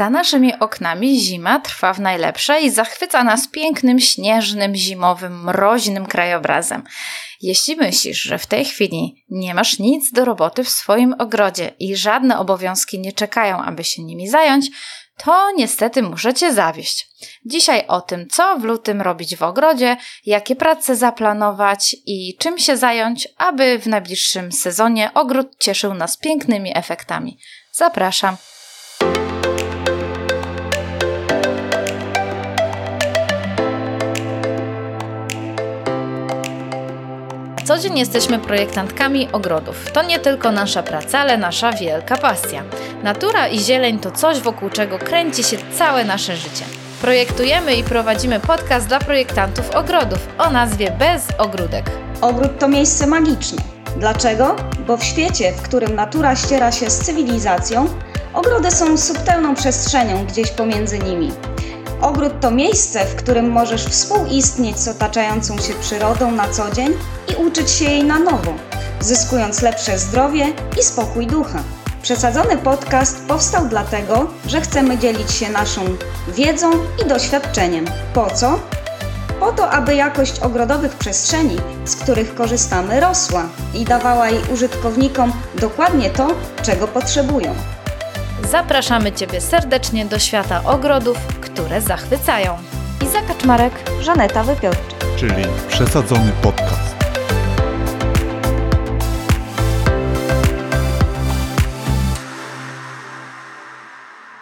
Za naszymi oknami zima trwa w najlepsze i zachwyca nas pięknym, śnieżnym, zimowym, mroźnym krajobrazem. Jeśli myślisz, że w tej chwili nie masz nic do roboty w swoim ogrodzie i żadne obowiązki nie czekają, aby się nimi zająć, to niestety muszę Cię zawieść. Dzisiaj o tym, co w lutym robić w ogrodzie, jakie prace zaplanować i czym się zająć, aby w najbliższym sezonie ogród cieszył nas pięknymi efektami. Zapraszam. Co dzień jesteśmy projektantkami ogrodów. To nie tylko nasza praca, ale nasza wielka pasja. Natura i zieleń to coś, wokół czego kręci się całe nasze życie. Projektujemy i prowadzimy podcast dla projektantów ogrodów o nazwie Bez Ogródek. Ogród to miejsce magiczne. Dlaczego? Bo w świecie, w którym natura ściera się z cywilizacją, ogrody są subtelną przestrzenią gdzieś pomiędzy nimi. Ogród to miejsce, w którym możesz współistnieć z otaczającą się przyrodą na co dzień i uczyć się jej na nowo, zyskując lepsze zdrowie i spokój ducha. Przesadzony podcast powstał dlatego, że chcemy dzielić się naszą wiedzą i doświadczeniem. Po co? Po to, aby jakość ogrodowych przestrzeni, z których korzystamy, rosła i dawała jej użytkownikom dokładnie to, czego potrzebują. Zapraszamy Ciebie serdecznie do świata ogrodów, które zachwycają. Iza Kaczmarek, Żaneta Wypiorczyk. czyli przesadzony podcast.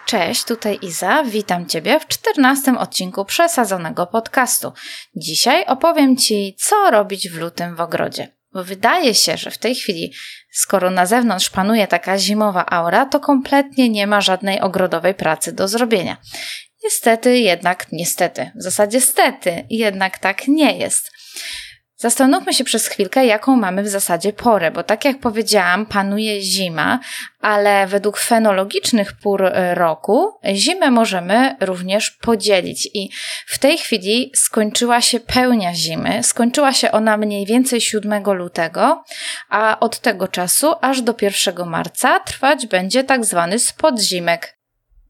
Cześć, tutaj Iza, witam Ciebie w czternastym odcinku przesadzonego podcastu. Dzisiaj opowiem Ci, co robić w lutym w ogrodzie. Bo wydaje się, że w tej chwili, skoro na zewnątrz panuje taka zimowa aura, to kompletnie nie ma żadnej ogrodowej pracy do zrobienia. Niestety, jednak, niestety, w zasadzie stety, jednak tak nie jest. Zastanówmy się przez chwilkę, jaką mamy w zasadzie porę, bo tak jak powiedziałam, panuje zima, ale według fenologicznych pór e, roku zimę możemy również podzielić. I w tej chwili skończyła się pełnia zimy, skończyła się ona mniej więcej 7 lutego, a od tego czasu aż do 1 marca trwać będzie tak zwany spodzimek,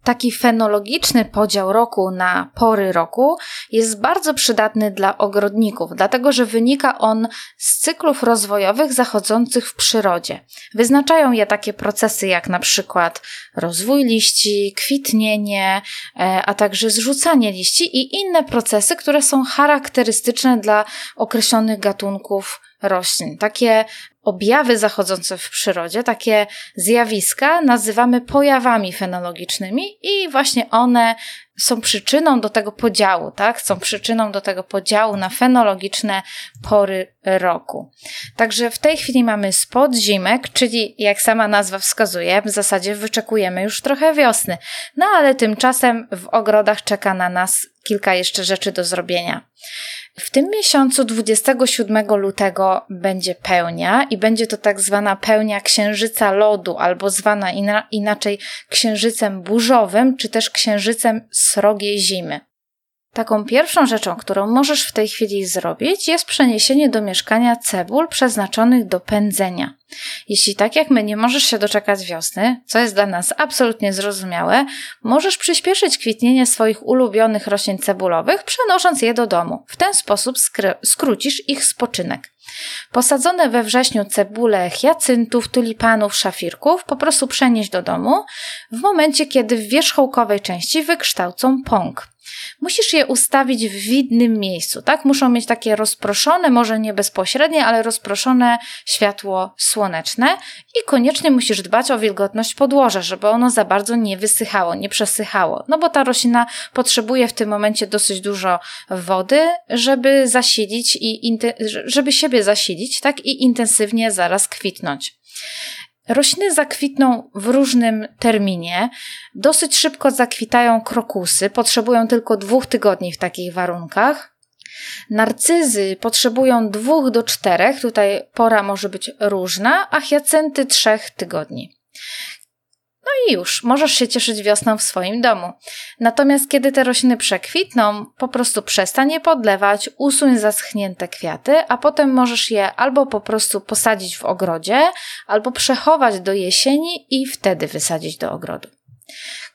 Taki fenologiczny podział roku na pory roku jest bardzo przydatny dla ogrodników, dlatego że wynika on z cyklów rozwojowych zachodzących w przyrodzie. Wyznaczają je takie procesy jak na przykład rozwój liści, kwitnienie, e, a także zrzucanie liści i inne procesy, które są charakterystyczne dla określonych gatunków roślin. Takie objawy zachodzące w przyrodzie, takie zjawiska nazywamy pojawami fenologicznymi i właśnie one są przyczyną do tego podziału, tak? Są przyczyną do tego podziału na fenologiczne pory roku. Także w tej chwili mamy spod zimek, czyli jak sama nazwa wskazuje, w zasadzie wyczekujemy już trochę wiosny. No ale tymczasem w ogrodach czeka na nas kilka jeszcze rzeczy do zrobienia. W tym miesiącu 27 lutego będzie pełnia i będzie to tak zwana pełnia księżyca lodu, albo zwana ina inaczej księżycem burzowym, czy też księżycem srogiej zimy. Taką pierwszą rzeczą, którą możesz w tej chwili zrobić, jest przeniesienie do mieszkania cebul przeznaczonych do pędzenia. Jeśli tak jak my nie możesz się doczekać wiosny, co jest dla nas absolutnie zrozumiałe, możesz przyspieszyć kwitnienie swoich ulubionych roślin cebulowych, przenosząc je do domu. W ten sposób skrócisz ich spoczynek. Posadzone we wrześniu cebule hiacyntów, tulipanów, szafirków po prostu przenieść do domu w momencie, kiedy w wierzchołkowej części wykształcą pąk. Musisz je ustawić w widnym miejscu, tak? Muszą mieć takie rozproszone, może nie bezpośrednie, ale rozproszone światło słoneczne i koniecznie musisz dbać o wilgotność podłoża, żeby ono za bardzo nie wysychało, nie przesychało. No bo ta roślina potrzebuje w tym momencie dosyć dużo wody, żeby zasilić i żeby siebie zasilić, tak? I intensywnie zaraz kwitnąć. Rośliny zakwitną w różnym terminie. Dosyć szybko zakwitają krokusy, potrzebują tylko dwóch tygodni w takich warunkach. Narcyzy potrzebują dwóch do czterech, tutaj pora może być różna, a hiacynty trzech tygodni. No i już, możesz się cieszyć wiosną w swoim domu. Natomiast kiedy te rośliny przekwitną, po prostu przestań je podlewać, usuń zaschnięte kwiaty, a potem możesz je albo po prostu posadzić w ogrodzie, albo przechować do jesieni i wtedy wysadzić do ogrodu.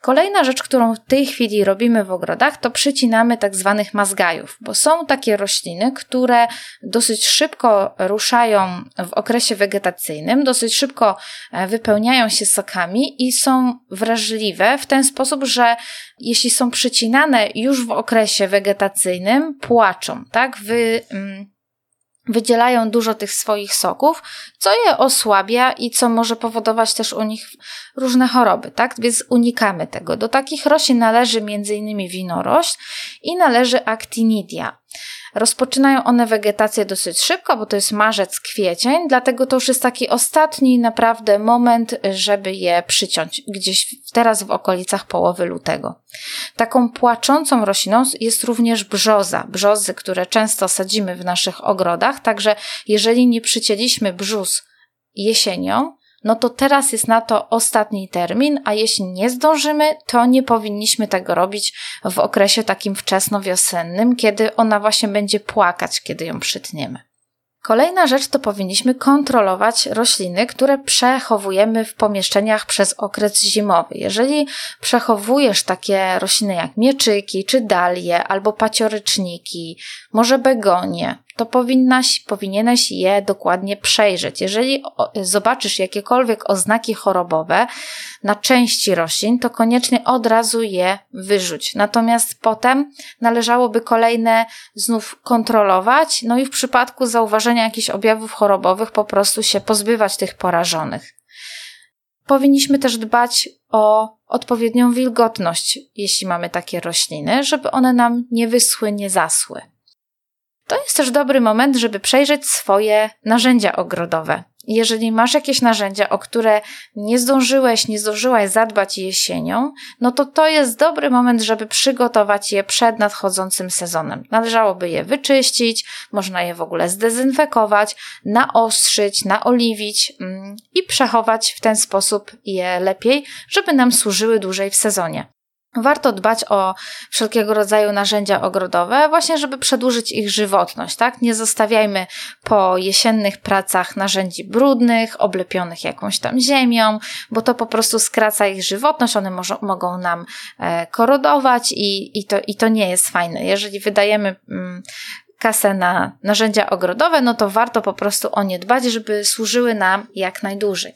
Kolejna rzecz, którą w tej chwili robimy w ogrodach, to przycinamy tak zwanych mazgajów, bo są takie rośliny, które dosyć szybko ruszają w okresie wegetacyjnym, dosyć szybko e, wypełniają się sokami i są wrażliwe w ten sposób, że jeśli są przycinane już w okresie wegetacyjnym, płaczą, tak? Wy, mm, wydzielają dużo tych swoich soków, co je osłabia i co może powodować też u nich różne choroby, tak? Więc unikamy tego. Do takich roślin należy m.in. winorośl i należy actinidia. Rozpoczynają one wegetację dosyć szybko, bo to jest marzec, kwiecień, dlatego to już jest taki ostatni naprawdę moment, żeby je przyciąć, gdzieś teraz w okolicach połowy lutego. Taką płaczącą rośliną jest również brzoza, brzozy, które często sadzimy w naszych ogrodach, także jeżeli nie przycięliśmy brzus jesienią, no to teraz jest na to ostatni termin, a jeśli nie zdążymy, to nie powinniśmy tego robić w okresie takim wczesnowiosennym, kiedy ona właśnie będzie płakać, kiedy ją przytniemy. Kolejna rzecz to powinniśmy kontrolować rośliny, które przechowujemy w pomieszczeniach przez okres zimowy. Jeżeli przechowujesz takie rośliny jak mieczyki, czy dalie, albo pacioryczniki, może begonie, to powinnaś, powinieneś je dokładnie przejrzeć. Jeżeli zobaczysz jakiekolwiek oznaki chorobowe na części roślin, to koniecznie od razu je wyrzuć. Natomiast potem należałoby kolejne znów kontrolować, no i w przypadku zauważenia jakichś objawów chorobowych po prostu się pozbywać tych porażonych. Powinniśmy też dbać o odpowiednią wilgotność, jeśli mamy takie rośliny, żeby one nam nie wyschły, nie zasły. To jest też dobry moment, żeby przejrzeć swoje narzędzia ogrodowe. Jeżeli masz jakieś narzędzia, o które nie zdążyłeś, nie zdążyłaś zadbać jesienią, no to to jest dobry moment, żeby przygotować je przed nadchodzącym sezonem. Należałoby je wyczyścić, można je w ogóle zdezynfekować, naostrzyć, naoliwić mm, i przechować w ten sposób je lepiej, żeby nam służyły dłużej w sezonie. Warto dbać o wszelkiego rodzaju narzędzia ogrodowe, właśnie żeby przedłużyć ich żywotność, tak? Nie zostawiajmy po jesiennych pracach narzędzi brudnych, oblepionych jakąś tam ziemią, bo to po prostu skraca ich żywotność, one może, mogą nam e, korodować i, i, to, i to nie jest fajne. Jeżeli wydajemy mm, kasę na narzędzia ogrodowe, no to warto po prostu o nie dbać, żeby służyły nam jak najdłużej.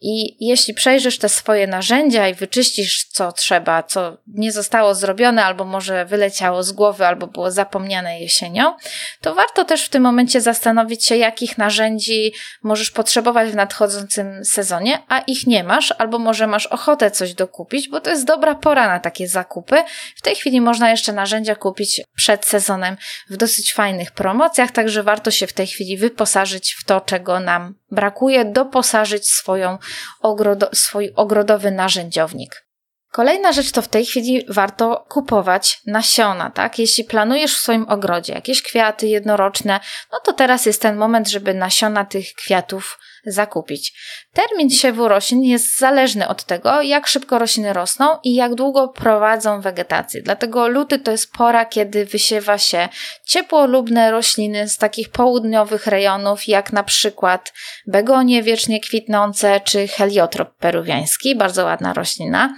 I jeśli przejrzysz te swoje narzędzia i wyczyścisz, co trzeba, co nie zostało zrobione, albo może wyleciało z głowy, albo było zapomniane jesienią, to warto też w tym momencie zastanowić się, jakich narzędzi możesz potrzebować w nadchodzącym sezonie, a ich nie masz, albo może masz ochotę coś dokupić, bo to jest dobra pora na takie zakupy. W tej chwili można jeszcze narzędzia kupić przed sezonem w dosyć fajnych promocjach, także warto się w tej chwili wyposażyć w to, czego nam brakuje, doposażyć swoją ogrodo, swój ogrodowy narzędziownik. Kolejna rzecz to w tej chwili warto kupować nasiona, tak? Jeśli planujesz w swoim ogrodzie jakieś kwiaty jednoroczne, no to teraz jest ten moment, żeby nasiona tych kwiatów zakupić. Termin siewu roślin jest zależny od tego, jak szybko rośliny rosną i jak długo prowadzą wegetację. Dlatego luty to jest pora, kiedy wysiewa się ciepłolubne rośliny z takich południowych rejonów, jak na przykład begonie wiecznie kwitnące czy heliotrop peruwiański, bardzo ładna roślina.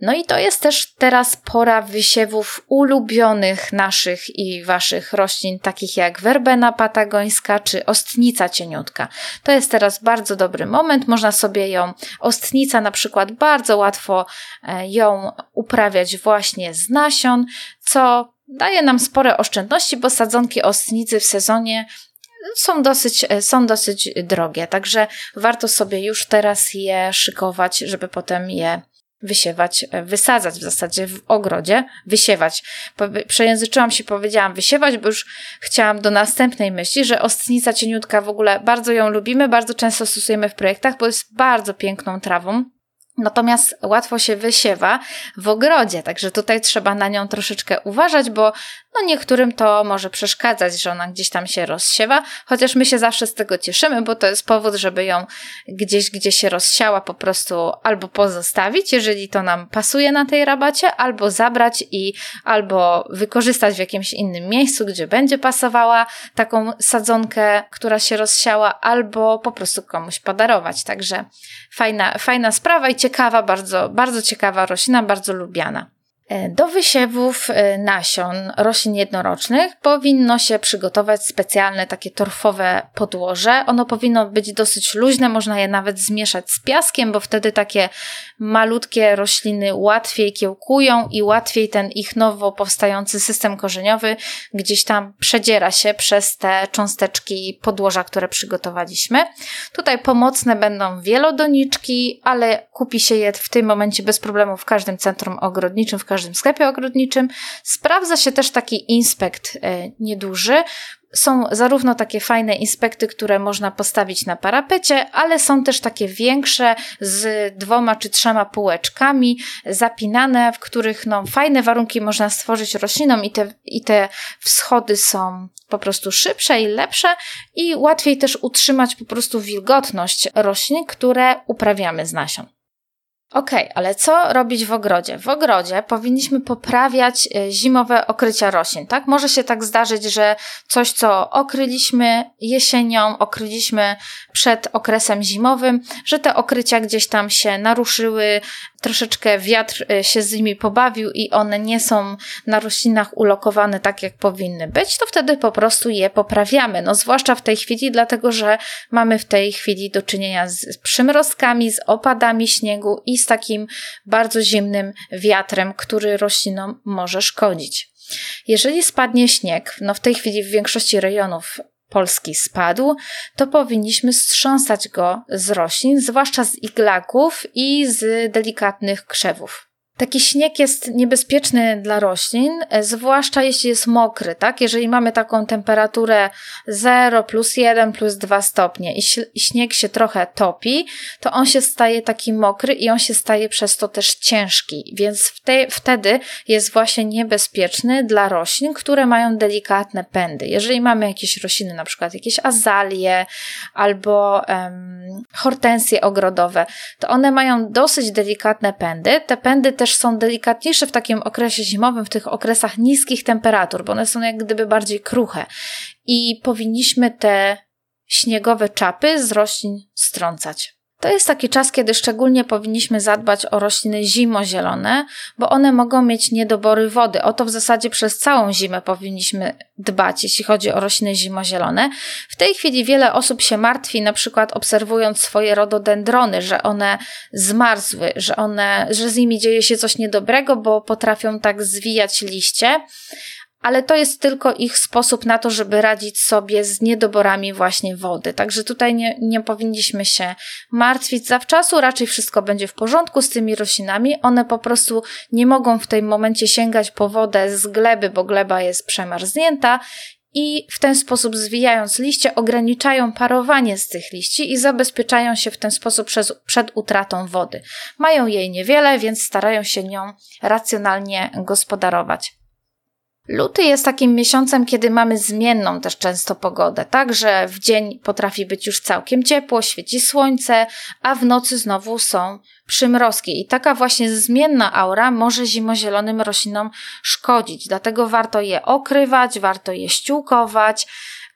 No i to jest też teraz pora wysiewów ulubionych naszych i waszych roślin, takich jak werbena patagońska czy ostnica cieniutka. To jest teraz bardzo dobry moment, można sobie ją, ostnica na przykład, bardzo łatwo e, ją uprawiać właśnie z nasion, co daje nam spore oszczędności, bo sadzonki ostnicy w sezonie są dosyć, e, są dosyć drogie, także warto sobie już teraz je szykować, żeby potem je wysiewać, e, wysadzać w zasadzie w ogrodzie, wysiewać. Przejęzyczyłam się, powiedziałam wysiewać, bo już chciałam do następnej myśli, że ostnica cieniutka w ogóle bardzo ją lubimy, bardzo często stosujemy w projektach, bo jest bardzo piękną trawą. Natomiast łatwo się wysiewa w ogrodzie, także tutaj trzeba na nią troszeczkę uważać, bo No niektórym to może przeszkadzać, że ona gdzieś tam się rozsiewa, chociaż my się zawsze z tego cieszymy, bo to jest powód, żeby ją gdzieś, gdzie się rozsiała, po prostu albo pozostawić, jeżeli to nam pasuje na tej rabacie, albo zabrać i albo wykorzystać w jakimś innym miejscu, gdzie będzie pasowała taką sadzonkę, która się rozsiała, albo po prostu komuś podarować. Także fajna, fajna sprawa i ciekawa, bardzo, bardzo ciekawa roślina, bardzo lubiana. E, do wysiewów e, nasion roślin jednorocznych powinno się przygotować specjalne takie torfowe podłoże. Ono powinno być dosyć luźne, można je nawet zmieszać z piaskiem, bo wtedy takie malutkie rośliny łatwiej kiełkują i łatwiej ten ich nowo powstający system korzeniowy gdzieś tam przedziera się przez te cząsteczki podłoża, które przygotowaliśmy. Tutaj pomocne będą wielodoniczki, ale kupi się je w tym momencie bez problemu w każdym centrum ogrodniczym, w każdym każdym sklepie ogrodniczym. Sprawdza się też taki inspekt e, nieduży. Są zarówno takie fajne inspekty, które można postawić na parapecie, ale są też takie większe z dwoma czy trzema półeczkami zapinane, w których no, fajne warunki można stworzyć roślinom i te, i te wschody są po prostu szybsze i lepsze i łatwiej też utrzymać po prostu wilgotność roślin, które uprawiamy z nasion. Okej, okay, ale co robić w ogrodzie? W ogrodzie powinniśmy poprawiać e, zimowe okrycia roślin, tak? Może się tak zdarzyć, że coś, co okryliśmy jesienią, okryliśmy przed okresem zimowym, że te okrycia gdzieś tam się naruszyły, troszeczkę wiatr e, się z nimi pobawił i one nie są na roślinach ulokowane tak, jak powinny być, to wtedy po prostu je poprawiamy. No, zwłaszcza w tej chwili, dlatego że mamy w tej chwili do czynienia z przymrozkami, z opadami śniegu i z takim bardzo zimnym wiatrem, który roślinom może szkodzić. Jeżeli spadnie śnieg, no w tej chwili w większości rejonów Polski spadł, to powinniśmy strząsać go z roślin, zwłaszcza z iglaków i z delikatnych krzewów. Taki śnieg jest niebezpieczny dla roślin, e, zwłaszcza jeśli jest mokry, tak? Jeżeli mamy taką temperaturę 0, plus 1, plus 2 stopnie i śnieg się trochę topi, to on się staje taki mokry i on się staje przez to też ciężki, więc te, wtedy jest właśnie niebezpieczny dla roślin, które mają delikatne pędy. Jeżeli mamy jakieś rośliny, na przykład jakieś azalie albo um, hortensje ogrodowe, to one mają dosyć delikatne pędy. Te pędy też też są delikatniejsze w takim okresie zimowym, w tych okresach niskich temperatur, bo one są jak gdyby bardziej kruche. I powinniśmy te śniegowe czapy z roślin strącać. To jest taki czas, kiedy szczególnie powinniśmy zadbać o rośliny zimozielone, bo one mogą mieć niedobory wody. O to w zasadzie przez całą zimę powinniśmy dbać, jeśli chodzi o rośliny zimozielone. W tej chwili wiele osób się martwi, na przykład obserwując swoje rododendrony, że one zmarzły, że one, że z nimi dzieje się coś niedobrego, bo potrafią tak zwijać liście ale to jest tylko ich sposób na to, żeby radzić sobie z niedoborami właśnie wody. Także tutaj nie, nie powinniśmy się martwić zawczasu, raczej wszystko będzie w porządku z tymi roślinami. One po prostu nie mogą w tym momencie sięgać po wodę z gleby, bo gleba jest przemarznięta i w ten sposób zwijając liście ograniczają parowanie z tych liści i zabezpieczają się w ten sposób przez, przed utratą wody. Mają jej niewiele, więc starają się nią racjonalnie gospodarować. Luty jest takim miesiącem, kiedy mamy zmienną też często pogodę, także w dzień potrafi być już całkiem ciepło, świeci słońce, a w nocy znowu są przymrozki. I taka właśnie zmienna aura może zimozielonym roślinom szkodzić, dlatego warto je okrywać, warto je ściółkować,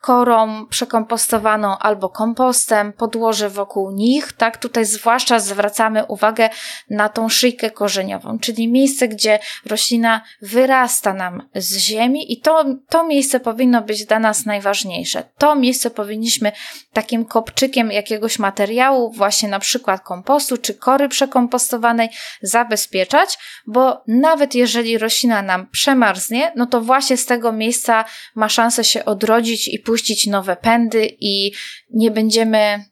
korą przekompostowaną albo kompostem, podłoże wokół nich, tak? Tutaj zwłaszcza zwracamy uwagę na tą szyjkę korzeniową, czyli miejsce, gdzie roślina wyrasta nam z ziemi i to, to miejsce powinno być dla nas najważniejsze. To miejsce powinniśmy takim kopczykiem jakiegoś materiału, właśnie na przykład kompostu czy kory przekompostowanej zabezpieczać, bo nawet jeżeli roślina nam przemarznie, no to właśnie z tego miejsca ma szansę się odrodzić i pójść puścić nowe pędy i nie będziemy,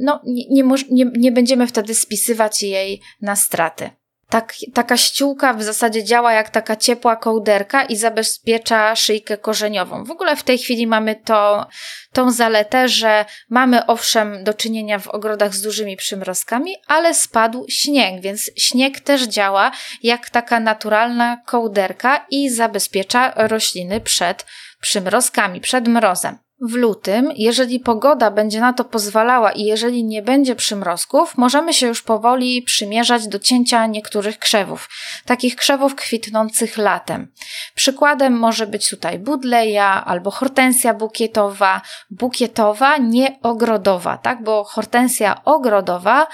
no, nie, nie, nie, będziemy wtedy spisywać jej na straty. Tak, taka ściółka w zasadzie działa jak taka ciepła kołderka i zabezpiecza szyjkę korzeniową. W ogóle w tej chwili mamy to, tą zaletę, że mamy owszem do czynienia w ogrodach z dużymi przymrozkami, ale spadł śnieg, więc śnieg też działa jak taka naturalna kołderka i zabezpiecza rośliny przed przymrozkami, przed mrozem w lutym, jeżeli pogoda będzie na to pozwalała i jeżeli nie będzie przymrozków, możemy się już powoli przymierzać do cięcia niektórych krzewów, takich krzewów kwitnących latem. Przykładem może być tutaj budleja albo hortensja bukietowa, bukietowa, nie ogrodowa, tak? Bo hortensja ogrodowa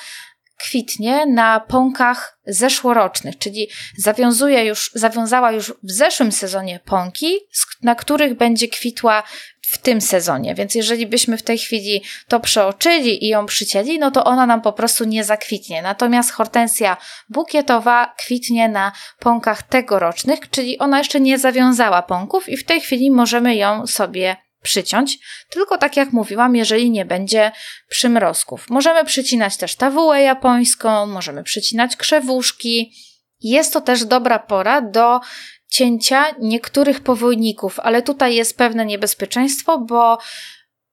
kwitnie na pąkach zeszłorocznych, czyli zawiązuje już, zawiązała już w zeszłym sezonie pąki, na których będzie kwitła w tym sezonie. Więc jeżeli byśmy w tej chwili to przeoczyli i ją przycięli, no to ona nam po prostu nie zakwitnie. Natomiast hortensja bukietowa kwitnie na pąkach tegorocznych, czyli ona jeszcze nie zawiązała pąków i w tej chwili możemy ją sobie przyciąć, tylko tak jak mówiłam, jeżeli nie będzie przymrozków. Możemy przycinać też tawułę japońską, możemy przycinać krzewuszki. Jest to też dobra pora do cięcia niektórych powojników, ale tutaj jest pewne niebezpieczeństwo, bo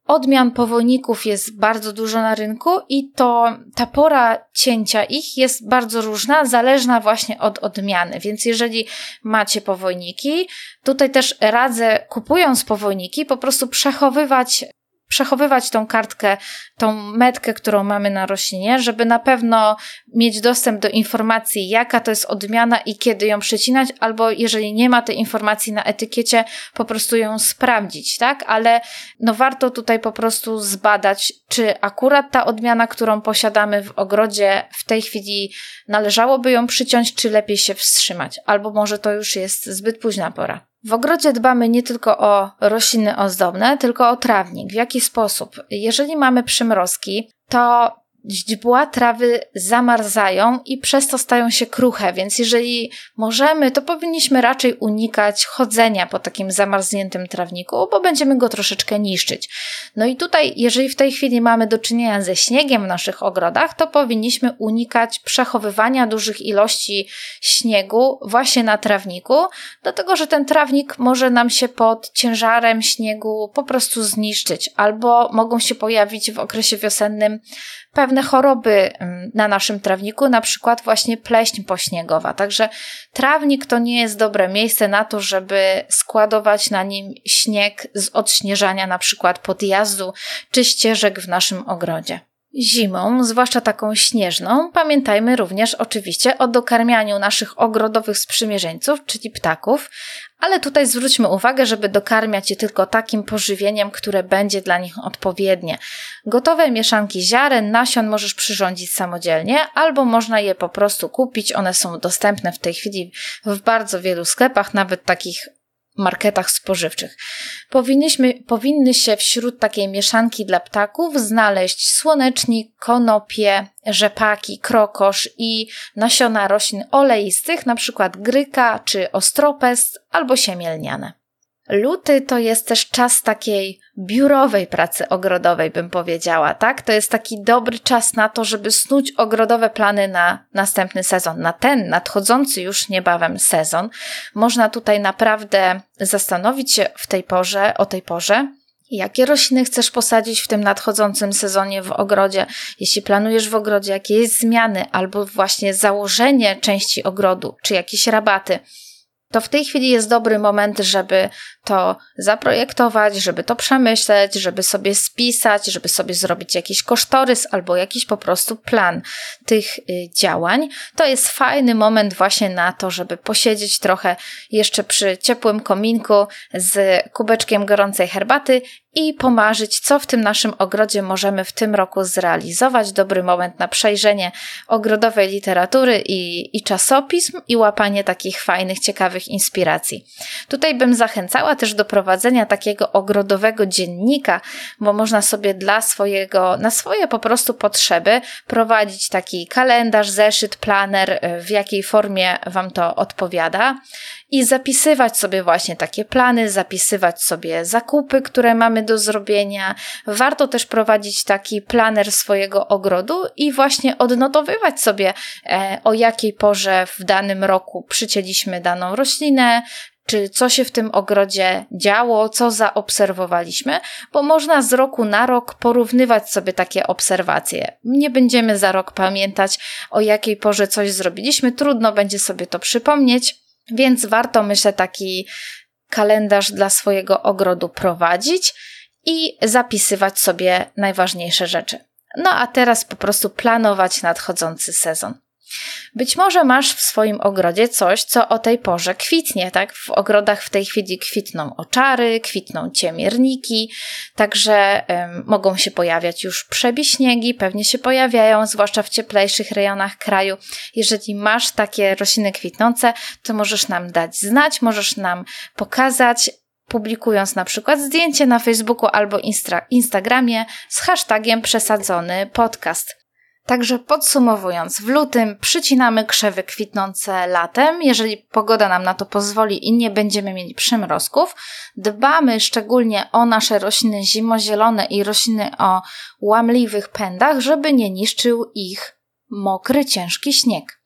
odmian powojników jest bardzo dużo na rynku i to ta pora cięcia ich jest bardzo różna, zależna właśnie od odmiany. Więc jeżeli macie powojniki, tutaj też radzę kupując powojniki po prostu przechowywać przechowywać tą kartkę, tą metkę, którą mamy na roślinie, żeby na pewno mieć dostęp do informacji, jaka to jest odmiana i kiedy ją przecinać, albo jeżeli nie ma tej informacji na etykiecie, po prostu ją sprawdzić, tak? Ale no warto tutaj po prostu zbadać, czy akurat ta odmiana, którą posiadamy w ogrodzie w tej chwili należałoby ją przyciąć, czy lepiej się wstrzymać, albo może to już jest zbyt późna pora. W ogrodzie dbamy nie tylko o rośliny ozdobne, tylko o trawnik. W jaki sposób? Jeżeli mamy przymrozki, to źdźbła trawy zamarzają i przez to stają się kruche, więc jeżeli możemy, to powinniśmy raczej unikać chodzenia po takim zamarzniętym trawniku, bo będziemy go troszeczkę niszczyć. No i tutaj, jeżeli w tej chwili mamy do czynienia ze śniegiem w naszych ogrodach, to powinniśmy unikać przechowywania dużych ilości śniegu właśnie na trawniku, dlatego że ten trawnik może nam się pod ciężarem śniegu po prostu zniszczyć, albo mogą się pojawić w okresie wiosennym pewne choroby mm, na naszym trawniku, na przykład właśnie pleśń pośniegowa. Także trawnik to nie jest dobre miejsce na to, żeby składować na nim śnieg z odśnieżania na przykład podjazdu czy ścieżek w naszym ogrodzie. Zimą, zwłaszcza taką śnieżną, pamiętajmy również oczywiście o dokarmianiu naszych ogrodowych sprzymierzeńców, czyli ptaków, ale tutaj zwróćmy uwagę, żeby dokarmiać je tylko takim pożywieniem, które będzie dla nich odpowiednie. Gotowe mieszanki ziaren, nasion możesz przyrządzić samodzielnie, albo można je po prostu kupić. One są dostępne w tej chwili w bardzo wielu sklepach, nawet takich marketach spożywczych. Powinniśmy, powinny się wśród takiej mieszanki dla ptaków znaleźć słonecznik, konopie, rzepaki, krokosz i nasiona roślin oleistych, np. gryka czy ostropest albo siemielniane. Luty to jest też czas takiej biurowej pracy ogrodowej, bym powiedziała, tak? To jest taki dobry czas na to, żeby snuć ogrodowe plany na następny sezon, na ten nadchodzący już niebawem sezon. Można tutaj naprawdę zastanowić się w tej porze, o tej porze, Jakie rośliny chcesz posadzić w tym nadchodzącym sezonie w ogrodzie? Jeśli planujesz w ogrodzie jakieś zmiany albo właśnie założenie części ogrodu, czy jakieś rabaty, to w tej chwili jest dobry moment, żeby to zaprojektować, żeby to przemyśleć, żeby sobie spisać, żeby sobie zrobić jakiś kosztorys albo jakiś po prostu plan tych y, działań. To jest fajny moment właśnie na to, żeby posiedzieć trochę jeszcze przy ciepłym kominku z kubeczkiem gorącej herbaty i pomarzyć, co w tym naszym ogrodzie możemy w tym roku zrealizować. Dobry moment na przejrzenie ogrodowej literatury i, i czasopism i łapanie takich fajnych, ciekawych inspiracji. Tutaj bym zachęcała też do prowadzenia takiego ogrodowego dziennika, bo można sobie dla swojego, na swoje po prostu potrzeby prowadzić taki kalendarz, zeszyt, planer, w jakiej formie Wam to odpowiada i zapisywać sobie właśnie takie plany, zapisywać sobie zakupy, które mamy do zrobienia. Warto też prowadzić taki planer swojego ogrodu i właśnie odnotowywać sobie, e, o jakiej porze w danym roku przycięliśmy daną roślinę, czy co się w tym ogrodzie działo, co zaobserwowaliśmy, bo można z roku na rok porównywać sobie takie obserwacje. Nie będziemy za rok pamiętać, o jakiej porze coś zrobiliśmy, trudno będzie sobie to przypomnieć, więc warto, myślę, taki kalendarz dla swojego ogrodu prowadzić i zapisywać sobie najważniejsze rzeczy. No a teraz po prostu planować nadchodzący sezon. Być może masz w swoim ogrodzie coś, co o tej porze kwitnie, tak? W ogrodach w tej chwili kwitną oczary, kwitną ciemierniki, także um, mogą się pojawiać już przebiśniegi, pewnie się pojawiają, zwłaszcza w cieplejszych rejonach kraju. Jeżeli masz takie rośliny kwitnące, to możesz nam dać znać, możesz nam pokazać, publikując na przykład zdjęcie na Facebooku albo Instagramie z hashtagiem przesadzony podcast. Także podsumowując, w lutym przycinamy krzewy kwitnące latem, jeżeli pogoda nam na to pozwoli i nie będziemy mieli przymrozków. Dbamy szczególnie o nasze rośliny zimozielone i rośliny o łamliwych pędach, żeby nie niszczył ich mokry, ciężki śnieg.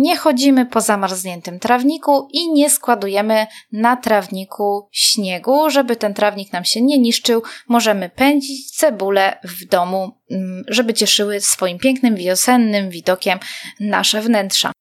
Nie chodzimy po zamarzniętym trawniku i nie składujemy na trawniku śniegu, żeby ten trawnik nam się nie niszczył. Możemy pędzić cebulę w domu, mm, żeby cieszyły swoim pięknym wiosennym widokiem nasze wnętrza.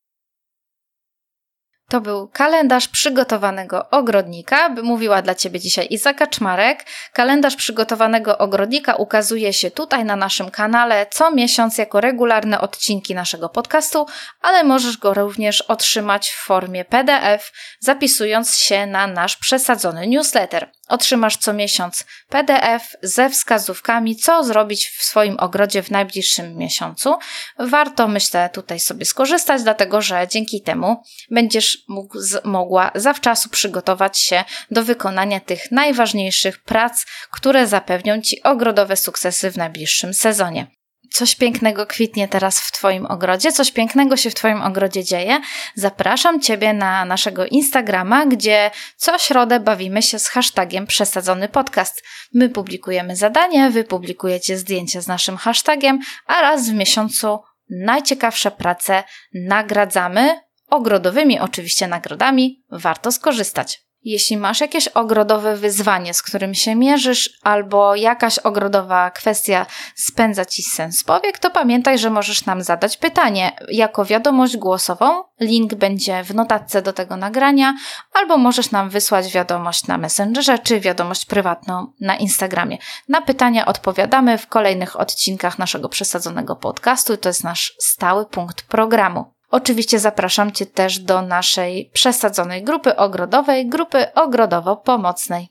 To był kalendarz przygotowanego ogrodnika. Mówiła dla Ciebie dzisiaj Iza Kaczmarek. Kalendarz przygotowanego ogrodnika ukazuje się tutaj na naszym kanale co miesiąc jako regularne odcinki naszego podcastu, ale możesz go również otrzymać w formie PDF, zapisując się na nasz przesadzony newsletter. Otrzymasz co miesiąc PDF ze wskazówkami, co zrobić w swoim ogrodzie w najbliższym miesiącu. Warto, myślę, tutaj sobie skorzystać, dlatego że dzięki temu będziesz mógł, mogła zawczasu przygotować się do wykonania tych najważniejszych prac, które zapewnią Ci ogrodowe sukcesy w najbliższym sezonie coś pięknego kwitnie teraz w Twoim ogrodzie, coś pięknego się w Twoim ogrodzie dzieje, zapraszam Ciebie na naszego Instagrama, gdzie co środę bawimy się z hashtagiem przesadzony podcast. My publikujemy zadanie, Wy publikujecie zdjęcia z naszym hashtagiem, a raz w miesiącu najciekawsze prace nagradzamy ogrodowymi oczywiście nagrodami. Warto skorzystać. Jeśli masz jakieś ogrodowe wyzwanie, z którym się mierzysz, albo jakaś ogrodowa kwestia spędza ci sens powiek, to pamiętaj, że możesz nam zadać pytanie jako wiadomość głosową. Link będzie w notatce do tego nagrania, albo możesz nam wysłać wiadomość na Messengerze czy wiadomość prywatną na Instagramie. Na pytania odpowiadamy w kolejnych odcinkach naszego przesadzonego podcastu to jest nasz stały punkt programu. Oczywiście zapraszam Cię też do naszej przesadzonej grupy ogrodowej, grupy ogrodowo-pomocnej.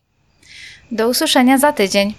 Do usłyszenia za tydzień.